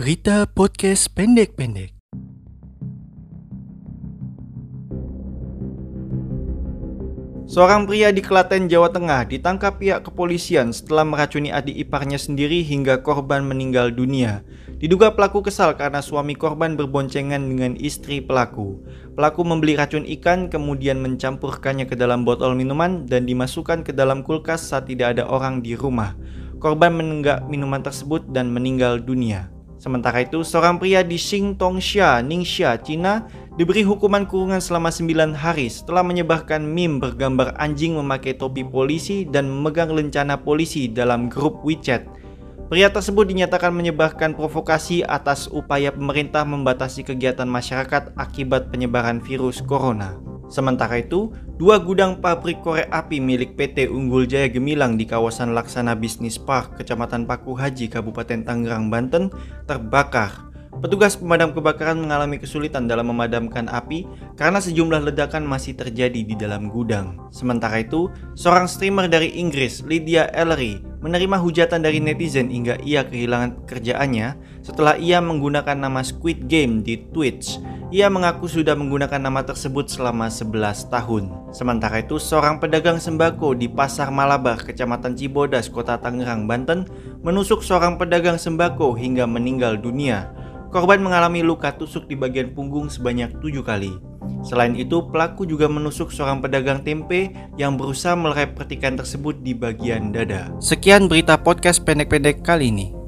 Berita podcast pendek-pendek. Seorang pria di Klaten, Jawa Tengah ditangkap pihak kepolisian setelah meracuni adik iparnya sendiri hingga korban meninggal dunia. Diduga pelaku kesal karena suami korban berboncengan dengan istri pelaku. Pelaku membeli racun ikan kemudian mencampurkannya ke dalam botol minuman dan dimasukkan ke dalam kulkas saat tidak ada orang di rumah. Korban menenggak minuman tersebut dan meninggal dunia. Sementara itu, seorang pria di Xingtongsha, Ningxia, Cina diberi hukuman kurungan selama 9 hari setelah menyebarkan meme bergambar anjing memakai topi polisi dan memegang lencana polisi dalam grup WeChat. Pria tersebut dinyatakan menyebarkan provokasi atas upaya pemerintah membatasi kegiatan masyarakat akibat penyebaran virus corona. Sementara itu, dua gudang pabrik korek api milik PT Unggul Jaya Gemilang di kawasan Laksana Bisnis Park, Kecamatan Paku Haji, Kabupaten Tangerang, Banten, terbakar. Petugas pemadam kebakaran mengalami kesulitan dalam memadamkan api karena sejumlah ledakan masih terjadi di dalam gudang. Sementara itu, seorang streamer dari Inggris, Lydia Ellery, menerima hujatan dari netizen hingga ia kehilangan pekerjaannya setelah ia menggunakan nama Squid Game di Twitch ia mengaku sudah menggunakan nama tersebut selama 11 tahun. Sementara itu, seorang pedagang sembako di Pasar Malabar, Kecamatan Cibodas, Kota Tangerang, Banten, menusuk seorang pedagang sembako hingga meninggal dunia. Korban mengalami luka tusuk di bagian punggung sebanyak tujuh kali. Selain itu, pelaku juga menusuk seorang pedagang tempe yang berusaha melerai pertikan tersebut di bagian dada. Sekian berita podcast pendek-pendek kali ini.